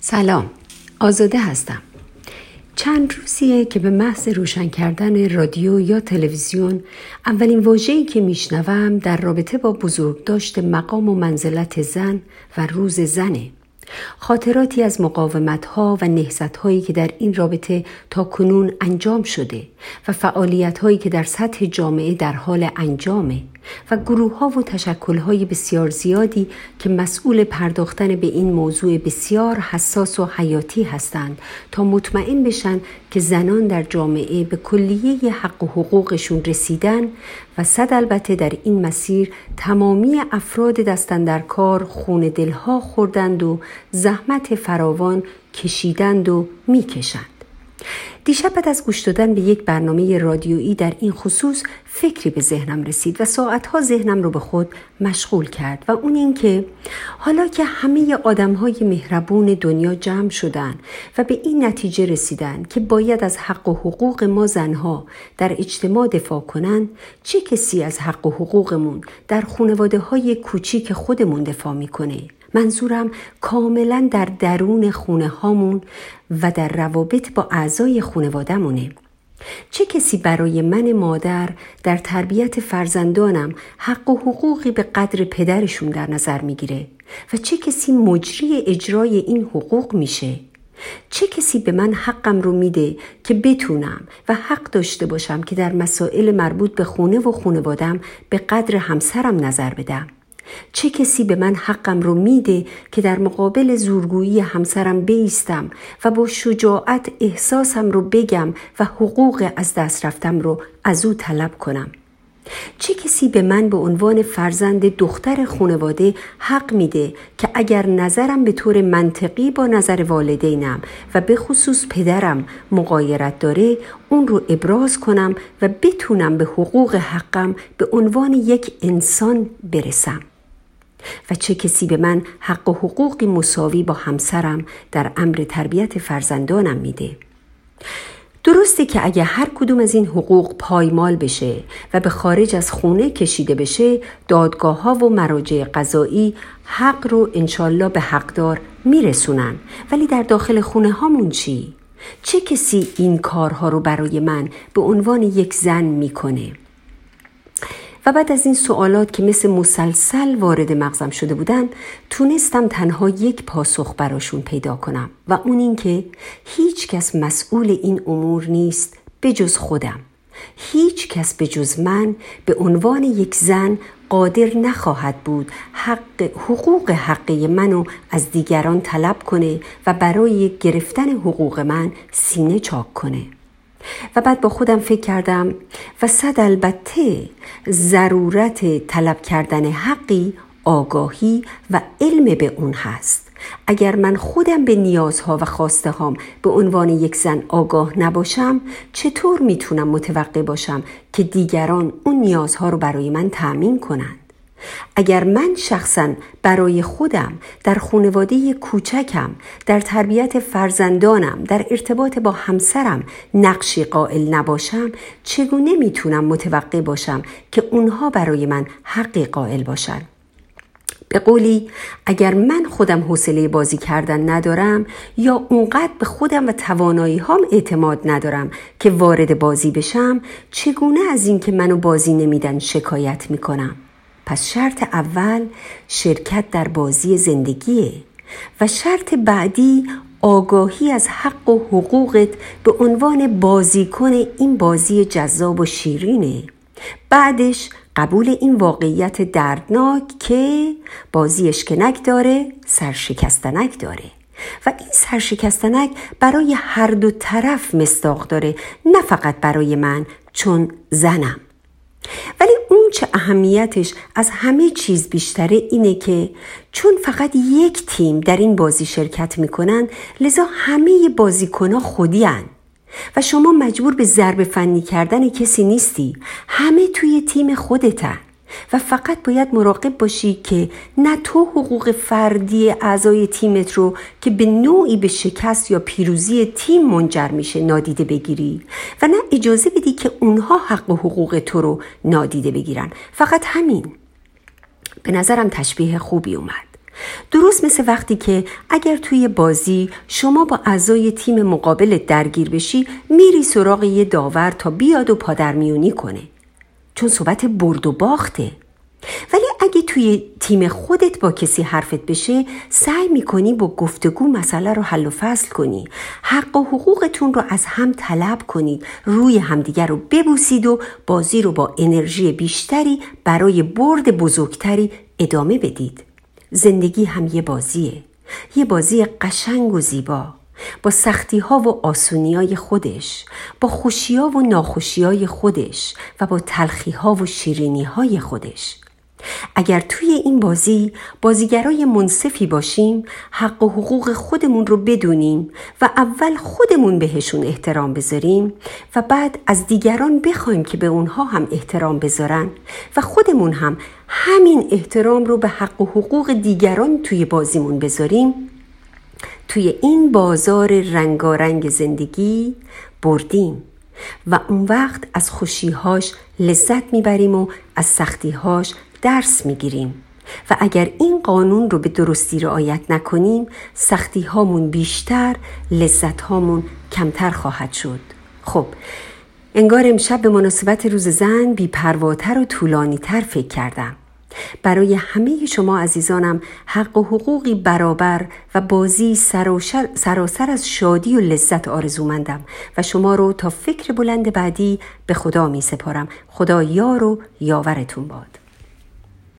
سلام آزاده هستم. چند روزیه که به محض روشن کردن رادیو یا تلویزیون اولین واژه‌ای که میشنوم در رابطه با بزرگداشت مقام و منزلت زن و روز زنه. خاطراتی از مقاومت ها و نهزت هایی که در این رابطه تا کنون انجام شده. و فعالیت هایی که در سطح جامعه در حال انجامه و گروه ها و تشکل های بسیار زیادی که مسئول پرداختن به این موضوع بسیار حساس و حیاتی هستند تا مطمئن بشن که زنان در جامعه به کلیه حق و حقوقشون رسیدن و صد البته در این مسیر تمامی افراد دستن در کار خون دلها خوردند و زحمت فراوان کشیدند و می‌کشند. دیشب بعد از گوش دادن به یک برنامه رادیویی در این خصوص فکری به ذهنم رسید و ساعتها ذهنم رو به خود مشغول کرد و اون اینکه حالا که همه آدم های مهربون دنیا جمع شدن و به این نتیجه رسیدن که باید از حق و حقوق ما زنها در اجتماع دفاع کنند چه کسی از حق و حقوقمون در خانواده های کوچیک خودمون دفاع می‌کنه؟ منظورم کاملا در درون خونه هامون و در روابط با اعضای خونوادمونه چه کسی برای من مادر در تربیت فرزندانم حق و حقوقی به قدر پدرشون در نظر می‌گیره و چه کسی مجری اجرای این حقوق میشه؟ چه کسی به من حقم رو میده که بتونم و حق داشته باشم که در مسائل مربوط به خونه و خونوادم به قدر همسرم نظر بدم؟ چه کسی به من حقم رو میده که در مقابل زورگویی همسرم بیستم و با شجاعت احساسم رو بگم و حقوق از دست رفتم رو از او طلب کنم؟ چه کسی به من به عنوان فرزند دختر خانواده حق میده که اگر نظرم به طور منطقی با نظر والدینم و به خصوص پدرم مقایرت داره اون رو ابراز کنم و بتونم به حقوق حقم به عنوان یک انسان برسم؟ و چه کسی به من حق و حقوقی مساوی با همسرم در امر تربیت فرزندانم میده درسته که اگه هر کدوم از این حقوق پایمال بشه و به خارج از خونه کشیده بشه دادگاه ها و مراجع قضایی حق رو انشالله به حقدار میرسونن ولی در داخل خونه هامون چی؟ چه کسی این کارها رو برای من به عنوان یک زن می‌کنه؟ و بعد از این سوالات که مثل مسلسل وارد مغزم شده بودن تونستم تنها یک پاسخ براشون پیدا کنم و اون اینکه هیچ کس مسئول این امور نیست به جز خودم. هیچ کس به جز من به عنوان یک زن قادر نخواهد بود حق حقوق حقی منو از دیگران طلب کنه و برای گرفتن حقوق من سینه چاک کنه. و بعد با خودم فکر کردم و صد البته ضرورت طلب کردن حقی آگاهی و علم به اون هست. اگر من خودم به نیازها و خواسته هام به عنوان یک زن آگاه نباشم چطور می‌تونم متوقع باشم که دیگران اون نیازها رو برای من تأمین کنند؟ اگر من شخصا برای خودم در خانواده کوچکم در تربیت فرزندانم در ارتباط با همسرم نقشی قائل نباشم چگونه می‌تونم متوقع باشم که اونها برای من حقی قائل باشن؟ به قولی اگر من خودم حوصله بازی کردن ندارم یا اونقدر به خودم و توانایی هام اعتماد ندارم که وارد بازی بشم چگونه از اینکه منو بازی نمیدن شکایت می‌کنم؟ پس شرط اول شرکت در بازی زندگیه و شرط بعدی آگاهی از حق و حقوقت به عنوان بازیکن این بازی جذاب و شیرینه. بعدش قبول این واقعیت دردناک که بازی اشکنک داره سرشکستنک داره. و این سرشکستنک برای هر دو طرف مستاق داره نه فقط برای من چون زنم. ولی اون چه اهمیتش از همه چیز بیشتره اینه که چون فقط یک تیم در این بازی شرکت می‌کنن لذا همه بازیکنها خودی هن. و شما مجبور به ضرب فنی کردن کسی نیستی همه توی تیم خودتن و فقط باید مراقب باشی که نه تو حقوق فردی اعضای تیمت رو که به نوعی به شکست یا پیروزی تیم منجر میشه نادیده بگیری و نه اجازه بدی که اونها حق و حقوق تو رو نادیده بگیرن. فقط همین. به نظرم تشبیه خوبی اومد. درست مثل وقتی که اگر توی بازی شما با اعضای تیم مقابل درگیر بشی میری سراغ یه داور تا بیاد و پادرمیونی کنه. چون صحبت برد و باخته. ولی اگه توی تیم خودت با کسی حرفت بشه سعی می‌کنی با گفتگو مسئله رو حل و فصل کنی. حق و حقوقتون رو از هم طلب کنید. روی همدیگر رو ببوسید و بازی رو با انرژی بیشتری برای برد بزرگتری ادامه بدید. زندگی هم یه بازیه. یه بازی قشنگ و زیبا. با سختی ها و آسونی های خودش با خوشی ها و ناخوشی های خودش و با تلخی ها و شیرینی های خودش. اگر توی این بازی بازیگرای منصفی باشیم حق و حقوق خودمون رو بدونیم و اول خودمون بهشون احترام بذاریم و بعد از دیگران بخوایم که به اونها هم احترام بذارن و خودمون هم همین احترام رو به حق و حقوق دیگران توی بازیمون بذاریم توی این بازار رنگارنگ زندگی بردیم و اون وقت از خوشیهاش لذت می‌بریم و از سختیهاش درس می‌گیریم. و اگر این قانون رو به درستی رعایت نکنیم سختی هامون بیشتر لذت هامون کمتر خواهد شد. خب انگار امشب به مناسبت روز زن بی پرواتر و طولانی تر فکر کردم. برای همه شما عزیزانم حق و حقوقی برابر و بازی سراسر از شادی و لذت آرزومندم و شما رو تا فکر بلند بعدی به خدا می سپارم خدا یار و یاورتون باد.